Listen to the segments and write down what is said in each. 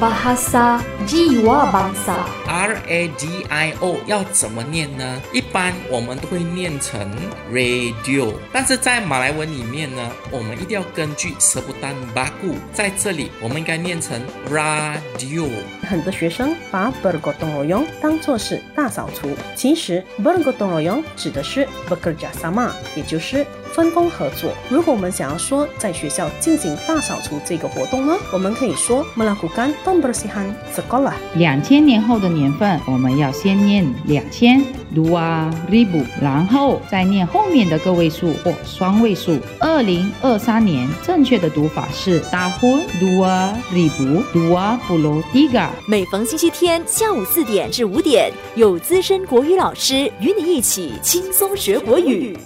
bahasa jiwa bangsa. R A D I O 要怎么念呢？一般我们都会念成 radio，但是在马来文里面呢，我们一定要根据 sebutan baku，在这里我们应该念成 radio。很多学生把 bergotong royong 当作是大扫除，其实 bergotong royong 指的是 bekerja sama，也就是分工合作。如果我们想要说在学校进行大扫除这个活动呢，我们可以说 melakukan pembersihan sekolah。两千年后的年份，我们要先念两千 dua ribu，然后再念后面的个位数或双位数。二零二三年正确的读法是 tahun dua ribu dua puluh tiga。每逢星期天下午四点至五点，有资深国语老师与你一起轻松学国语。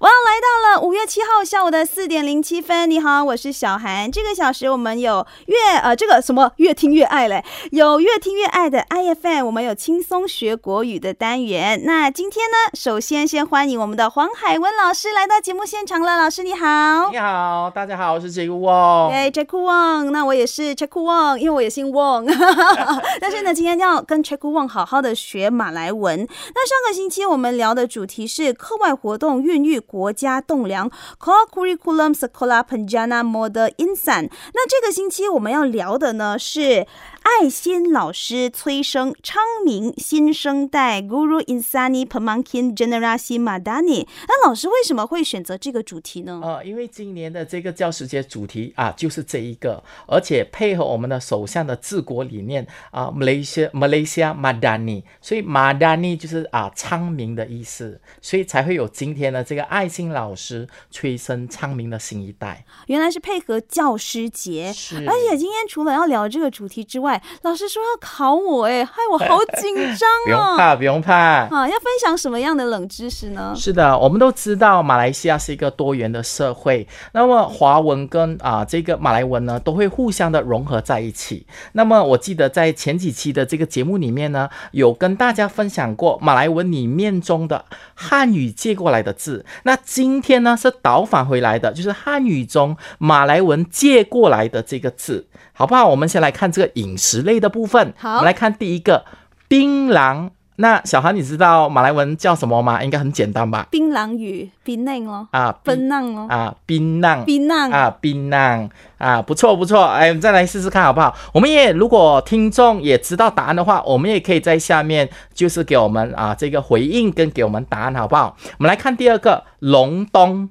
哇，来到了五月七号下午的四点零七分。你好，我是小韩。这个小时我们有越呃这个什么越听越爱嘞，有越听越爱的 IFM，我们有轻松学国语的单元。那今天呢，首先先欢迎我们的黄海文老师来到节目现场了。老师你好，你好，大家好，我是 Jack Wong。哎，Jack Wong，那我也是 Jack Wong，因为我也姓 Wong。但是呢，今天要跟 Jack Wong 好好的学马来文。那上个星期我们聊的主题是课外活动孕育。国家栋梁 Curriculum Sekolah Penjana Model Insan。那这个星期我们要聊的呢是爱心老师催生昌明新生代 Guru Insani Pemangkin Generasi Madani。那老师为什么会选择这个主题呢？呃，因为今年的这个教师节主题啊就是这一个，而且配合我们的首相的治国理念啊，Malaysia Malaysia Madani，所以 Madani 就是啊昌明的意思，所以才会有今天的这个爱心老师催生昌明的新一代。原来是配合教师节，是而且今天除了要聊这个主题之外，老师说要考我，哎，害我好紧 张不用哦。怕，不用怕。啊，要分享什么样的冷知识呢？是的，我们都知道马来西亚是一个多元的社会，那么华文跟啊这个马来文呢都会互相的融合在一起。那么我记得在前几期的这个节目里面呢，有跟大家分享过马来文里面中的汉语借过来的字。那今天呢是倒返回来的，就是汉语中马来文借过来的这个字，好不好？我们先来看这个饮食类的部分。好我们来看第一个槟榔。那小韩，你知道马来文叫什么吗？应该很简单吧？槟榔鱼，槟榔哦，啊，槟榔咯，啊，槟榔，槟榔啊，槟榔啊，不错不错，哎，我们再来试试看好不好？我们也如果听众也知道答案的话，我们也可以在下面就是给我们啊这个回应跟给我们答案好不好？我们来看第二个隆冬隆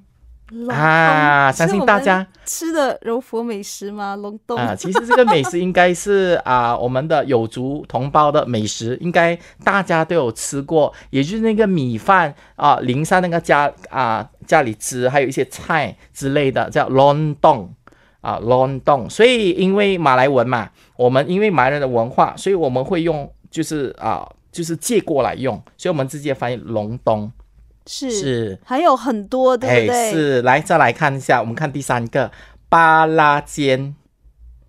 啊，相信大家吃的柔佛美食吗？隆冬啊，其实这个美食应该是 啊我们的有族同胞的美食，应该大家都有吃过，也就是那个米饭啊淋上那个家啊家里汁，还有一些菜之类的，叫 long dong 啊 long dong。所以因为马来文嘛，我们因为马来人的文化，所以我们会用就是啊就是借过来用，所以我们直接翻译隆冬是是。还有很多，对不对？哎是，来再来看一下，我们看第三个巴拉煎。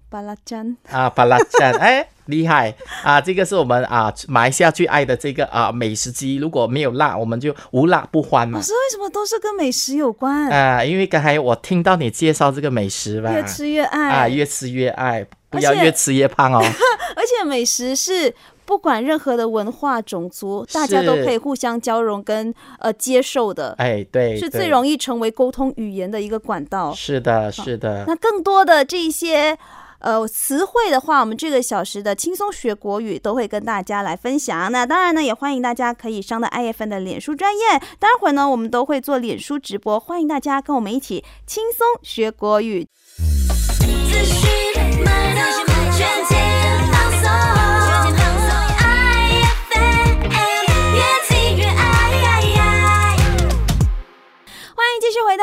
巴拉詹，啊，巴拉赞，哎，厉害啊！这个是我们啊马来西亚最爱的这个啊美食之一。如果没有辣，我们就无辣不欢嘛老。师为什么都是跟美食有关？啊，因为刚才我听到你介绍这个美食吧，越吃越爱啊，越吃越爱，不要越吃越胖哦。而且美食是不管任何的文化种族，大家都可以互相交融跟呃接受的，哎，对，是最容易成为沟通语言的一个管道。是的，是的。那更多的这一些呃词汇的话，我们这个小时的轻松学国语都会跟大家来分享。那当然呢，也欢迎大家可以上到 IFN 的脸书专业，待会儿呢我们都会做脸书直播，欢迎大家跟我们一起轻松学国语。资讯慢到全天放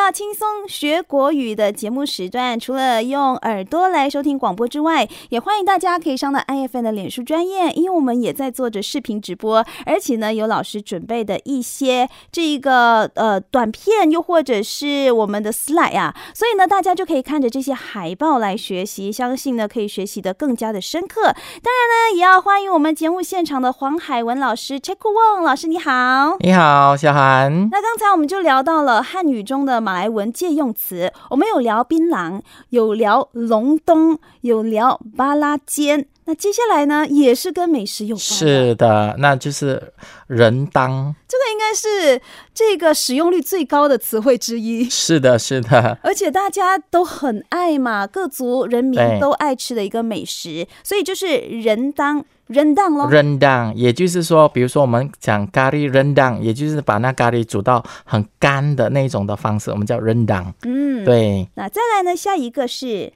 到轻松学国语的节目时段。除了用耳朵来收听广播之外，也欢迎大家可以上到 IFN 的脸书专业，因为我们也在做着视频直播，而且呢有老师准备的一些这一个呃短片，又或者是我们的 slide 啊，所以呢大家就可以看着这些海报来学习，相信呢可以学习的更加的深刻。当然呢，也要欢迎我们节目现场的黄海文老师 Check Wong 老师，你好。你好，小韩。那刚才我们就聊到了汉语中的马来文借用词。我们有聊槟榔，有聊隆冬，有聊巴拉尖。那接下来呢，也是跟美食有关。，是的，那就是人当。这个应该是这个使用率最高的词汇之一。是的，是的，而且大家都很爱嘛，各族人民都爱吃的一个美食，所以就是人当人当咯。rendang，也就是说，比如说我们讲咖喱 rendang，也就是把那咖喱煮到很干的那种的方式，我们叫 rendang。嗯，。对，那再来呢，下一个是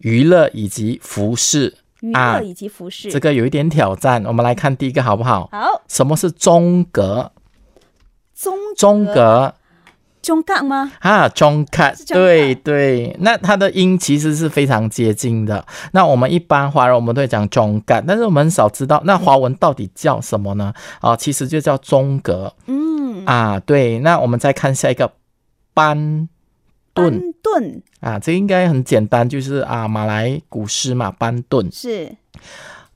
娱乐以及服饰，娱啊乐以及服饰。这个有一点挑战。我们来看第一个好不好？好，什么是中格？中中格中格吗？啊，中卡是，中对对，那它的音其实是非常接近的。那我们一般华人我们都会讲中格，但是我们很少知道那华文到底叫什么呢？啊，其实就叫中格嗯，啊。对，那我们再看下一个班顿班顿啊，这应该很简单，就是啊马来古诗嘛，班顿是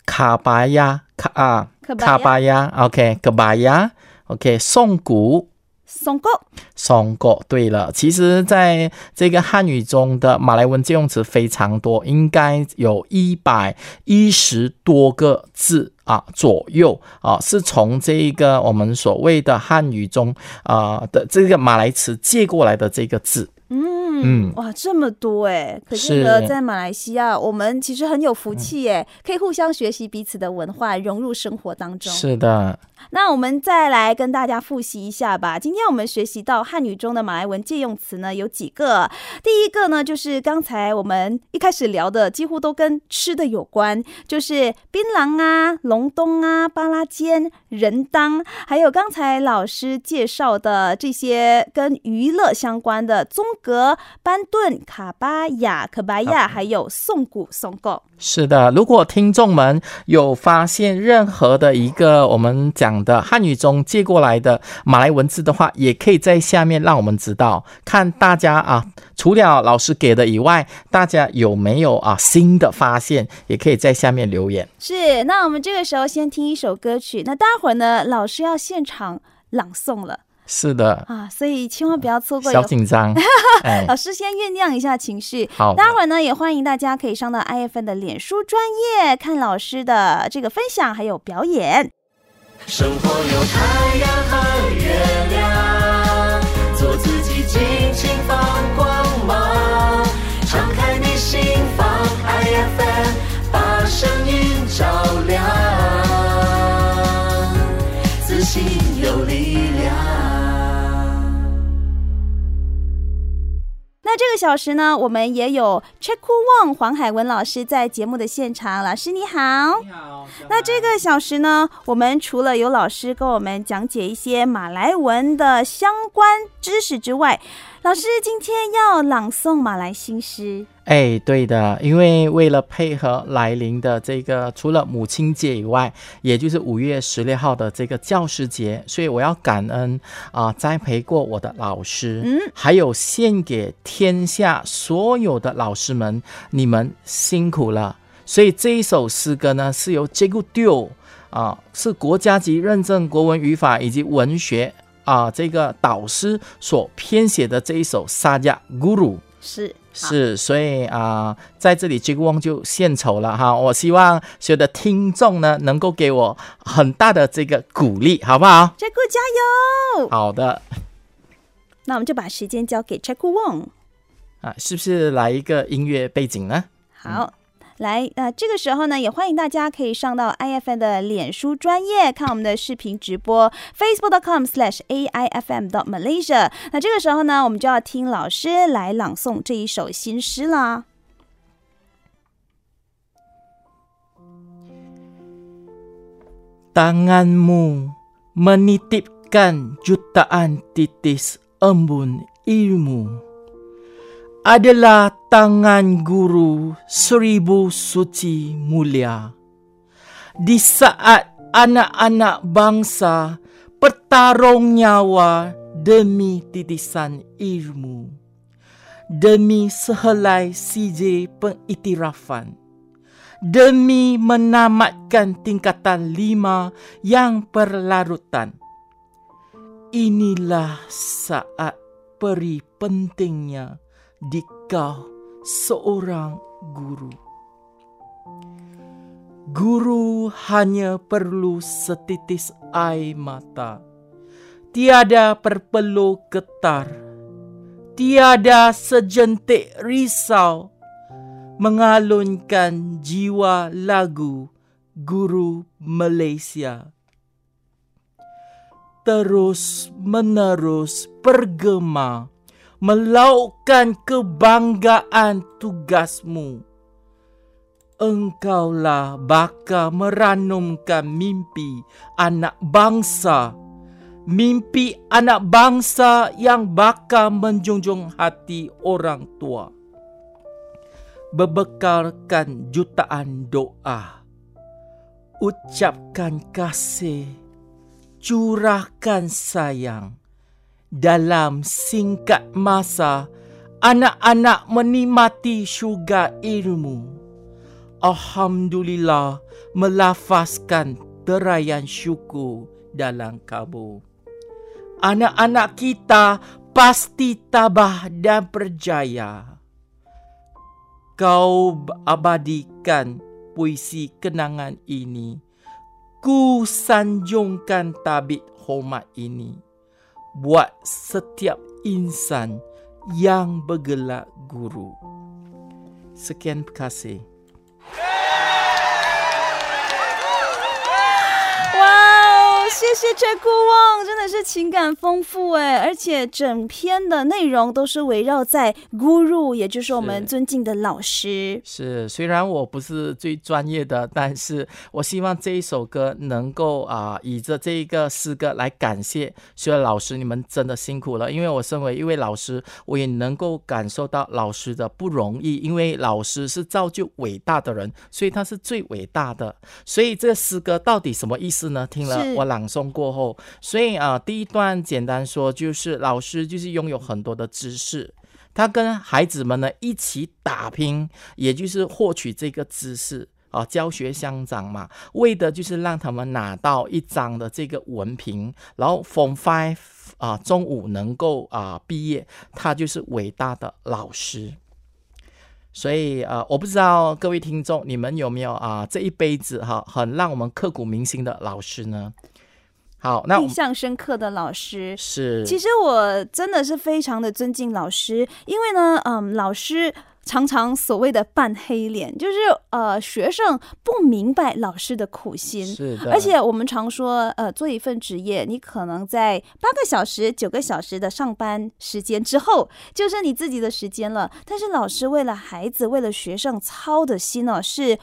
卡巴亚卡啊卡巴亚，OK，卡巴亚，OK，宋古。松果松果。对了，其实在这个汉语中的马来文借用词非常多，应该有一百一十多个字啊左右啊，是从这一个我们所谓的汉语中啊、的这个马来词借过来的这个字。嗯嗯哇，这么多哎！可是呢在马来西亚，我们其实很有福气哎，可以互相学习彼此的文化，融入生活当中。是的，那我们再来跟大家复习一下吧。今天我们学习到汉语中的马来文借用词呢，有几个。第一个呢，就是刚才我们一开始聊的，几乎都跟吃的有关，就是槟榔啊、隆冬啊、巴拉煎、人当，还有刚才老师介绍的这些跟娱乐相关的宗格、班顿、卡巴雅、可巴亚，还有宋古、宋狗。是的，如果听众们有发现任何的一个我们讲的汉语中借过来的马来文字的话，也可以在下面让我们知道，看大家啊，除了老师给的以外，大家有没有啊新的发现，也可以在下面留言。是，那我们这个时候先听一首歌曲。那待会儿呢，老师要现场朗诵了是的，啊，所以千万不要错过。小紧张，哎，老师先酝酿一下情绪。好待会儿呢，也欢迎大家可以上到 IFN 的脸书专业看老师的这个分享还有表演。生活有太阳和月亮，做自己，尽情放光芒。敞开你心房，IFN 把声音小时呢，我们也有 Check Wong 黄海文老师在节目的现场。老师你好。你好，那这个小时呢，我们除了有老师跟我们讲解一些马来文的相关知识之外，老师今天要朗诵马来新诗。哎，对的，因为为了配合来临的这个除了母亲节以外，也就是五月十六号的这个教师节，所以我要感恩啊、栽培过我的老师，嗯，还有献给天下所有的老师们，你们辛苦了。所以这一首诗歌呢，是由 j a g u Dio 啊，是国家级认证国文语法以及文学啊这个导师所编写的这一首《沙加 Guru》。是是，所以啊、在这里 j a g Wong 就献丑了哈。我希望所有的听众呢，能够给我很大的这个鼓励，好不好？j i g w o n g 加油！好的那我们就把时间交给 Jack Wong。啊，是不是来一个音乐背景呢？好。来，呃，这个时候呢，也欢迎大家可以上到 IFN 的脸书专业看我们的视频直播，facebook.com/aifm.malaysia。那这个时候呢，我们就要听老师来朗诵这一首新诗啦。Tanganmu menitipkan jutaan titis embun ilmu adalah tangan guru seribu suci mulia. Di saat anak-anak bangsa bertarung nyawa demi titisan ilmu, demi sehelai CJ pengiktirafan demi menamatkan tingkatan lima yang berlarutan. Inilah saat peri pentingnya di kau seorang guru. Guru hanya perlu setitis air mata. Tiada perpelu getar. Tiada sejentik risau mengalunkan jiwa lagu guru Malaysia. Terus menerus bergema melautkan kebanggaan tugasmu. Engkaulah bakal meranumkan mimpi anak bangsa. Mimpi anak bangsa yang bakal menjunjung hati orang tua. Bebekalkan jutaan doa. Ucapkan kasih. Curahkan sayang dalam singkat masa anak-anak menikmati syurga ilmu. Alhamdulillah melafazkan terayan syukur dalam kabur. Anak-anak kita pasti tabah dan berjaya. Kau abadikan puisi kenangan ini. Ku sanjungkan tabik hormat ini buat setiap insan yang bergelar guru. Sekian terima kasih. 谢谢 Jack Wang，真的是情感丰富哎，而且整篇的内容都是围绕在 Guru，也就是我们尊敬的老师。是，虽然我不是最专业的，但是我希望这一首歌能够啊、以着这一个诗歌来感谢所有老师，你们真的辛苦了。因为我身为一位老师，我也能够感受到老师的不容易，因为老师是造就伟大的人，所以他是最伟大的。所以这个诗歌到底什么意思呢？听了我朗朗诵过后，所以啊、第一段简单说就是老师就是拥有很多的知识。他跟孩子们呢一起打拼，也就是获取这个知识啊，教学相长嘛，为的就是让他们拿到一张的这个文凭，然后 Form Five 啊，中午能够啊毕业，他就是伟大的老师。所以啊，我不知道各位听众你们有没有啊这一辈子哈、很让我们刻骨铭心的老师呢？好，那印象深刻的老师。是其实我真的是非常的尊敬老师，因为呢，嗯，老师常常所谓的扮黑脸，就是呃，学生不明白老师的苦心。是的，而且我们常说，呃，做一份职业，你可能在八个小时、九个小时的上班时间之后，就是你自己的时间了。但是老师为了孩子、为了学生操的心呢，是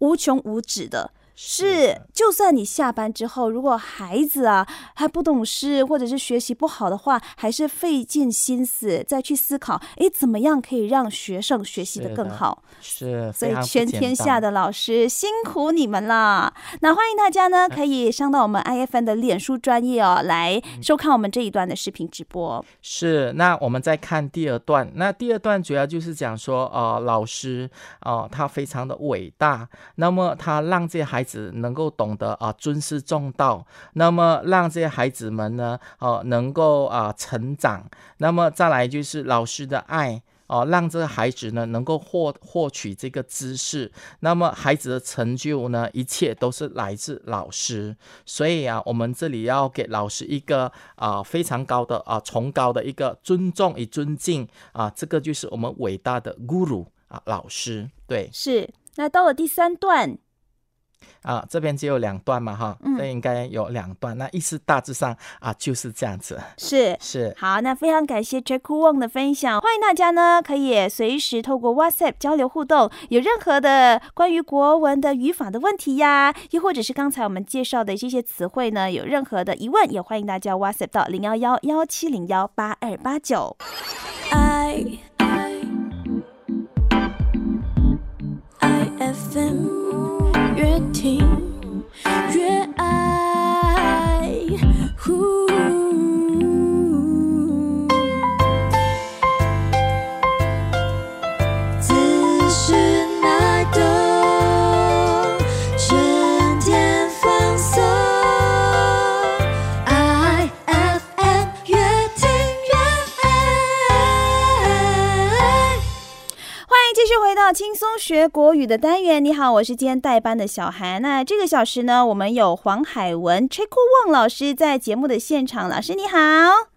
无穷无止的。是，就算你下班之后，如果孩子啊还不懂事，或者是学习不好的话，还是费尽心思再去思考，诶，怎么样可以让学生学习的更好？是，所以全天下的老师辛苦你们了！那欢迎大家呢，可以上到我们 IFN 的脸书专业哦，来嗯收看我们这一段的视频直播。是，那我们再看第二段。那第二段主要就是讲说，呃，老师，呃，他非常的伟大，那么他让这些孩子子能够懂得啊、尊师重道，那么让这些孩子们呢，啊，能够啊、成长。那么再来就是老师的爱。哦，让这个孩子呢能够获获取这个知识，那么孩子的成就呢，一切都是来自老师。所以啊，我们这里要给老师一个啊、非常高的啊、崇高的一个尊重与尊敬啊，这个就是我们伟大的 guru 啊老师。对是，那到了第三段，啊，这边只有两段嘛哈，嗯这应该有两段。那意思大致上啊就是这样子，是。是好，那非常感谢 Jack Wong 的分享，欢迎大家呢可以随时透过 WhatsApp 交流互动，有任何的关于国文的语法的问题呀，又或者是刚才我们介绍的这些词汇呢，有任何的疑问，也欢迎大家 WhatsApp 到零幺幺幺七零幺八二八九。I I I F M 越听越爱。学国语的单元。你好，我是今天代班的小韩。那这个小时呢，我们有黄海文、吹酷旺老师在节目的现场。老师你好。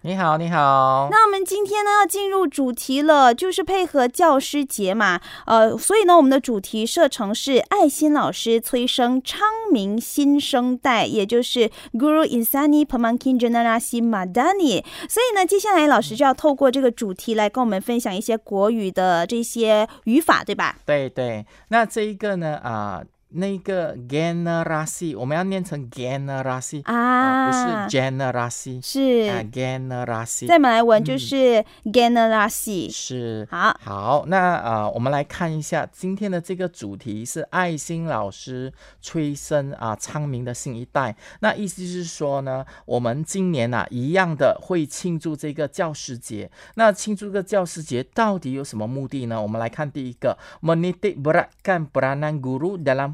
你好，你好。那我们今天呢要进入主题了，就是配合教师节嘛，呃，所以呢，我们的主题设成是爱心老师催生昌明新生代，也就是 Guru Insani Pemangkin Generasi Madani。所以呢，接下来老师就要透过这个主题来跟我们分享一些国语的这些语法，对吧？对对，那这一个呢啊、那个 generasi 我们要念成 generasi 啊，不是 generasi 是啊 generasi 在马来文就是 generasi。是好，好，那啊、我们来看一下今天的这个主题是爱心老师催生啊昌明的新一代。那意思是说呢，我们今年啊一样的会庆祝这个教师节。那庆祝这个教师节到底有什么目的呢？我们来看第一个，menitik beratkan peranan guru dalam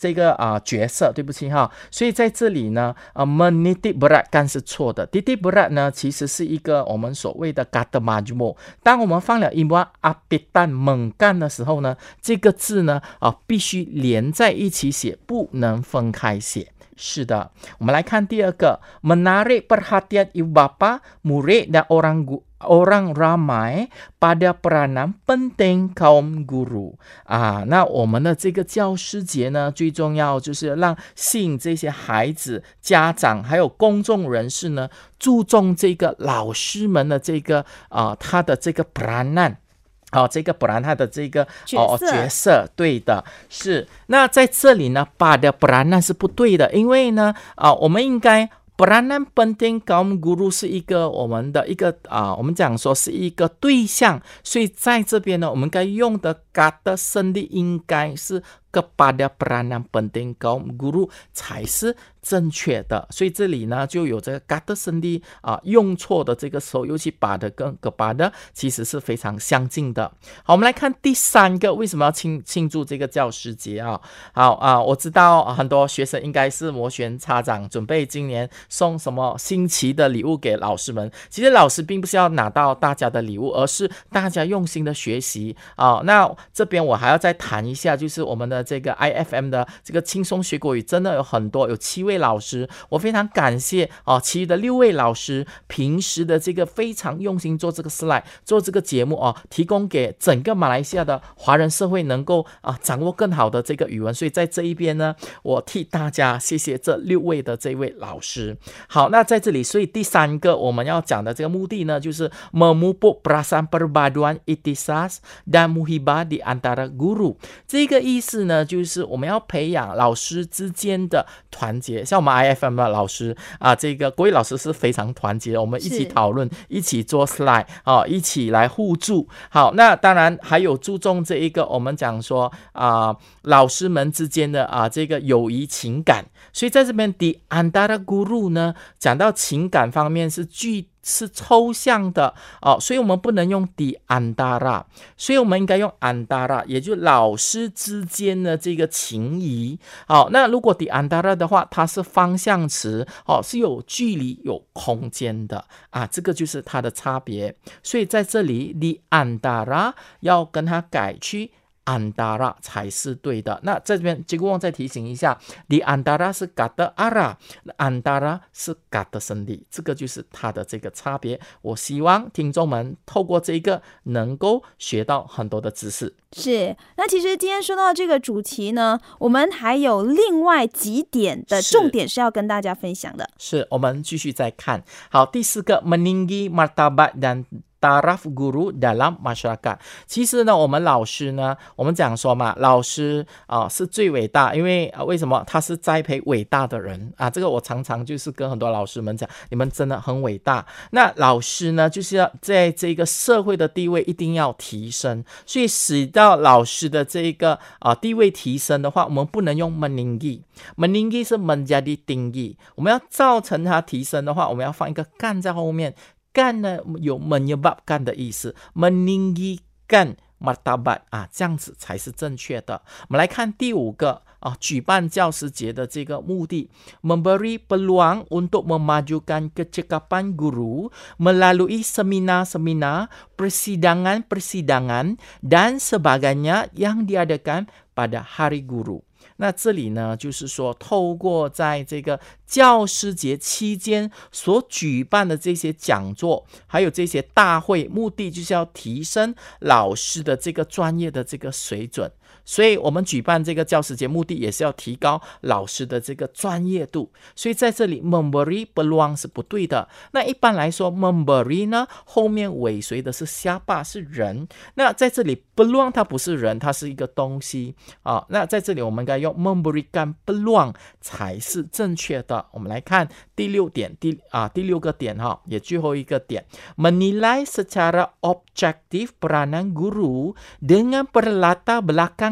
这个啊、角色，对不起哈，所以在这里呢，啊，meniti beratkan 是错的，titik berat 呢其实是一个我们所谓的 kata majmuk。当我们放了 i m a apitan 猛干的时候呢，这个字呢啊必须连在一起写，不能分开写。是的，我们来看第二个，menarik perhatian ibu bapa, murid dan orang gu orang ramai pada peranan penting kaum guru 啊，那我们的这个教师节呢，最重要就是让吸引这些孩子、家长还有公众人士呢，注重这个老师们的这个啊、他的这个 peranan。哦，这个不然他的这个哦角色，对的，是。那在这里呢，把的不然那是不对的，因为呢，啊、我们应该。Peranan penting kaum guru 是一个我们的一个啊、我们讲说是一个对象，所以在这边呢，我们该用的 kata 胜利应该是 kepada peranan penting kaum guru 才是正确的，所以这里呢就有这个 kata 胜利啊用错的这个时候，尤其把的跟噶巴的其实是非常相近的。好，我们来看第三个，为什么要庆庆祝这个教师节啊？好啊，我知道啊很多学生应该是摩拳擦掌，准备今年送什么新奇的礼物给老师们。其实老师并不是要拿到大家的礼物，而是大家用心的学习啊。那这边我还要再谈一下，就是我们的这个 IFM 的这个轻松学国语，真的有很多，有七位老师，我非常感谢哦，其余的六位老师平时的这个非常用心做这个 slide，做这个节目哦，提供给整个马来西亚的华人社会能够啊掌握更好的这个语文。所以在这一边呢，我替大家谢谢这六位的这位老师。好，那在这里，所以第三个我们要讲的这个目的呢，就是 memupuk perasaan perpaduan itisas dan muhibah di antara guru。这个意思呢，就是我们要培养老师之间的团结。像我们 IFM 的老师啊，这个国语老师是非常团结的，我们一起讨论，一起做 slide 啊，一起来互助。好，那当然还有注重这一个我们讲说啊，老师们之间的啊这个友谊情感。所以在这边 di antara guru 呢，讲到情感方面是具是抽象的哦，所以我们不能用 di andara，所以我们应该用 andara，也就老师之间的这个情谊。好、那如果 di andara 的话，它是方向词哦，是有距离、有空间的啊，这个就是它的差别。所以在这里 di andara 要跟它改去。安达拉才是对的。那在这边，杰古旺再提醒一下，你安达拉是嘎的阿拉，安达拉是嘎的胜利，这个就是它的这个差别。我希望听众们透过这个能够学到很多的知识。是，那其实今天说到这个主题呢，我们还有另外几点的重点是要跟大家分享的。是我们继续再看。好，第四个 meninggi martabat dan taraf guru dalam masyarakat。其实呢，我们老师呢，我们讲说嘛，老师啊、是最伟大，因为、啊为什么他是栽培伟大的人啊？这个我常常就是跟很多老师们讲，你们真的很伟大。那老师呢，就是要在这个社会的地位一定要提升，所以使到老师的这个啊、地位提升的话，我们不能用 meninggi。meninggi 是 menjadi tinggi，我们要造成它提升的话，我们要放一个干在后面。干呢有 menyebabkan 的意思，meninggikan martabat 啊，这样子才是正确的。我们来看第五个啊，举办教师节的这个目的，memberi peluang untuk memajukan kecekapan guru melalui seminar-seminar, persidangan-persidangan dan sebagainya yang diadakan pada Hari Guru。 那这里呢，就是说，透过在这个教师节期间所举办的这些讲座，还有这些大会，目的就是要提升老师的这个专业的这个水准。所以，我们举办这个教师节，目的也是要提高老师的这个专业度。所以，在这里，memberi peluang 是不对的。那一般来说，memberi 呢，后面尾随的是下巴，是人。那在这里，peluang 它不是人，它是一个东西啊。那在这里，我们应该用 memberikan peluang 才是正确的。我们来看第六点，第啊第六个点哈，也最后一个点，menilai secara objektif peranan guru dengan berlatar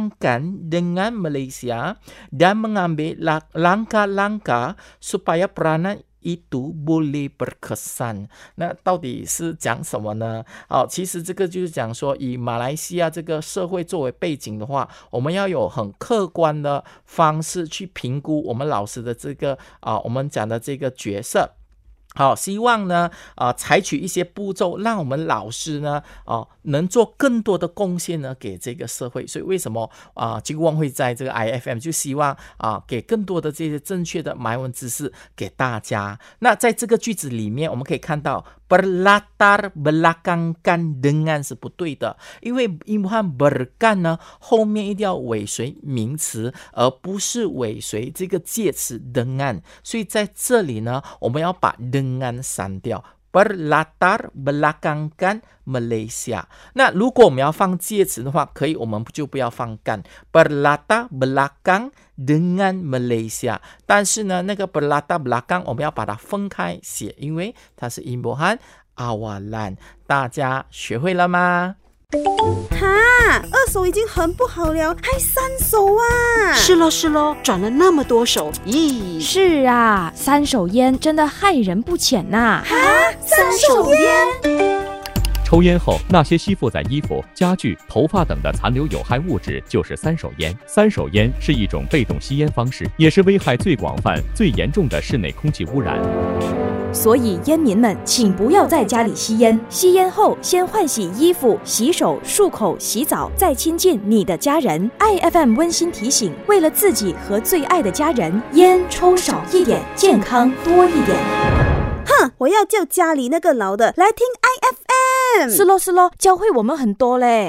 belakangkan dengan Malaysia dan mengambil langkah-langkah supaya peranan itu boleh berkesan。那到底是讲什么呢？哦，其实这个就是讲说，以马来西亚这个社会作为背景的话，我们要有很客观的方式去评估我们老师的这个啊，我们讲的这个角色。好，希望呢，啊、采取一些步骤，让我们老师呢，哦、能做更多的贡献呢，给这个社会。所以为什么啊，金光会在这个 IFM 就希望啊，给更多的这些正确的埋文知识给大家。那在这个句子里面，我们可以看到 berlatar belakangkan dengan 是不对的，因为英文汉 berkan 呢后面一定要尾随名词，而不是尾随这个介词 dengan。所以在这里呢，我们要把 dengan 删掉。berlatar belakangkan Malaysia。那如果我们要放介词的话，可以，我们就不要放干。berlatar belakang dengan Malaysia。但是呢，那个 berlatar belakang 我们要把它分开写，因为它是 i m b o h a n awalan。大家学会了吗？哈，二手已经很不好了，还三手啊！是喽是喽，转了那么多手，咦，是啊，三手烟真的害人不浅呐、三手烟，抽烟后，那些吸附在衣服、家具、头发等的残留有害物质就是三手烟。三手烟是一种被动吸烟方式，也是危害最广泛、最严重的室内空气污染。所以烟民们，请不要在家里吸烟。吸烟后，先换洗衣服、洗手、漱口、洗澡，再亲近你的家人。IFM 温馨提醒：为了自己和最爱的家人，烟抽少一点，健康多一点。哼，我要叫家里那个老的来听 IFM。是喽是喽，教会我们很多嘞。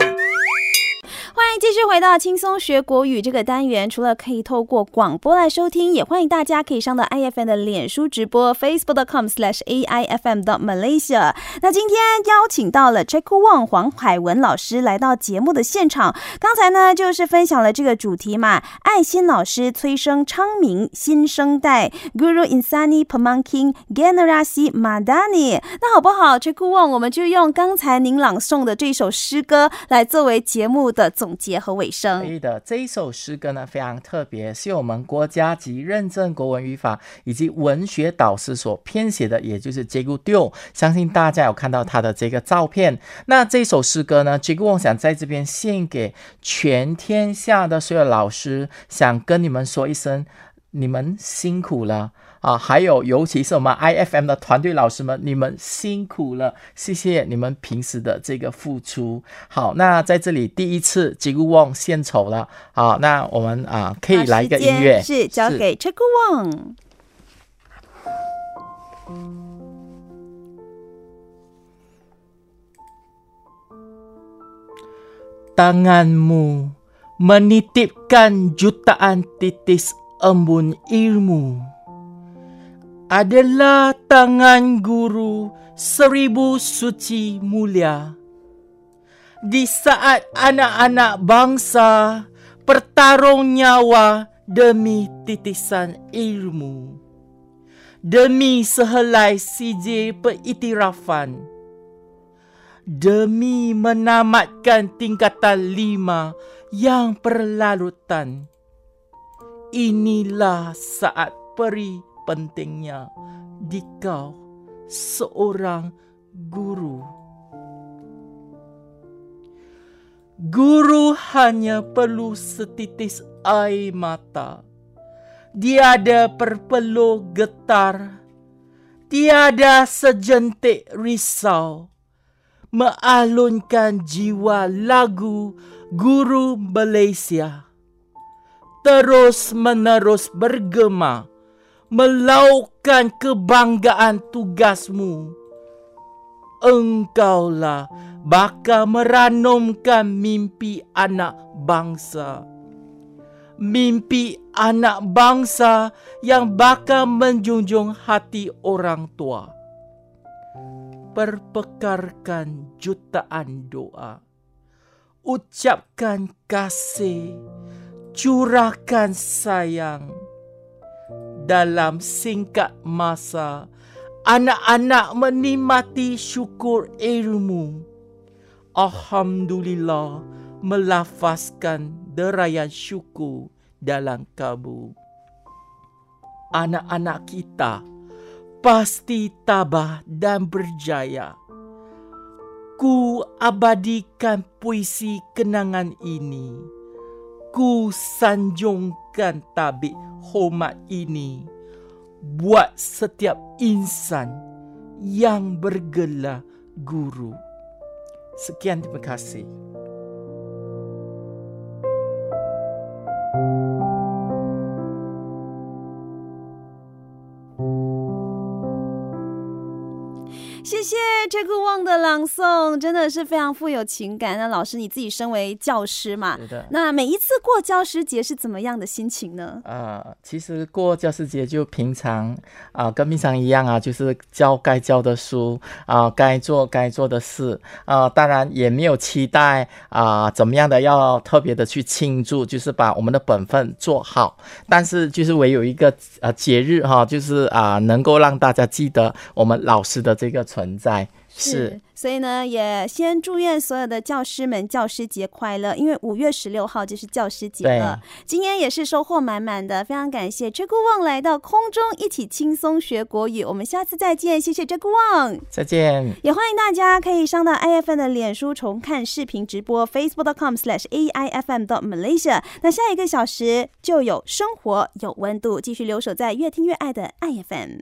欢迎继续回到轻松学国语这个单元。除了可以透过广播来收听，也欢迎大家可以上到 IFM 的脸书直播 facebook.com/slash ai fm dot malaysia。那今天邀请到了 Check Wang 黄海文老师来到节目的现场。刚才呢，就是分享了这个主题嘛，爱心老师催生昌明新生代 Guru Insani Pemangking Generasi Madani。那好不好，Check Wang，我们就用刚才您朗诵的这首诗歌来作为节目的总结和尾声可。以的，这一首诗歌呢非常特别，是我们国家级认证国文语法以及文学导师所编写的，也就是 j a g u Dio。相信大家有看到他的这个照片。那这首诗歌呢 j a g u 想在这边献给全天下的所有老师，想跟你们说一声，你们辛苦了。啊，还有尤其是我们 IFM 的团队老师们，你们辛苦了，谢谢你们平时的这个付出。好，那在这里第一次吉古旺献丑了，好，那我们啊可以来一个音乐，是交给 Check Wang。tanganmu menitipkan jutaan titis embun ilmu adalah tangan guru seribu suci mulia. Di saat anak-anak bangsa bertarung nyawa demi titisan ilmu. Demi sehelai sijil periktirafan. Demi menamatkan tingkatan lima yang berlalutan. Inilah saat peri pentingnya di kau seorang guru. Guru hanya perlu setitis air mata. Tiada perpeluh getar. Tiada sejentik risau. Mengalunkan jiwa lagu guru Malaysia. Terus menerus bergema. Melaukan kebanggaan tugasmu. Engkaulah bakal meranumkan mimpi anak bangsa. Mimpi anak bangsa yang bakal menjunjung hati orang tua. Perpekarkan jutaan doa. Ucapkan kasih. Curahkan sayang. Dalam singkat masa, anak-anak menikmati syukur ilmu. Alhamdulillah melafazkan derayan syukur dalam kabu. Anak-anak kita pasti tabah dan berjaya. Ku abadikan puisi kenangan ini. Ku sanjungkan tabik hormat ini buat setiap insan yang bergelar guru. Sekian terima kasih. 谢谢 Jack Wang 的朗诵，真的是非常富有情感。那老师你自己身为教师嘛是的，那每一次过教师节是怎么样的心情呢？呃，其实过教师节就平常啊、跟平常一样啊，就是教该教的书啊、该做该做的事啊、当然也没有期待啊、怎么样的要特别的去庆祝，就是把我们的本分做好。但是就是唯有一个呃节日哈、就是啊、能够让大家记得我们老师的这个存在。是，所以呢，也先祝愿所有的教师们教师节快乐，因为五月十六号就是教师节了。今天也是收获满满的，非常感谢 Jack Wang 来到空中一起轻松学国语。我们下次再见，谢谢 Jack Wang。再见。也欢迎大家可以上到 iFM 的脸书重看视频直播，facebook.com/aifm.malaysia。那下一个小时就有生活有温度，继续留守在越听越爱的 IFM。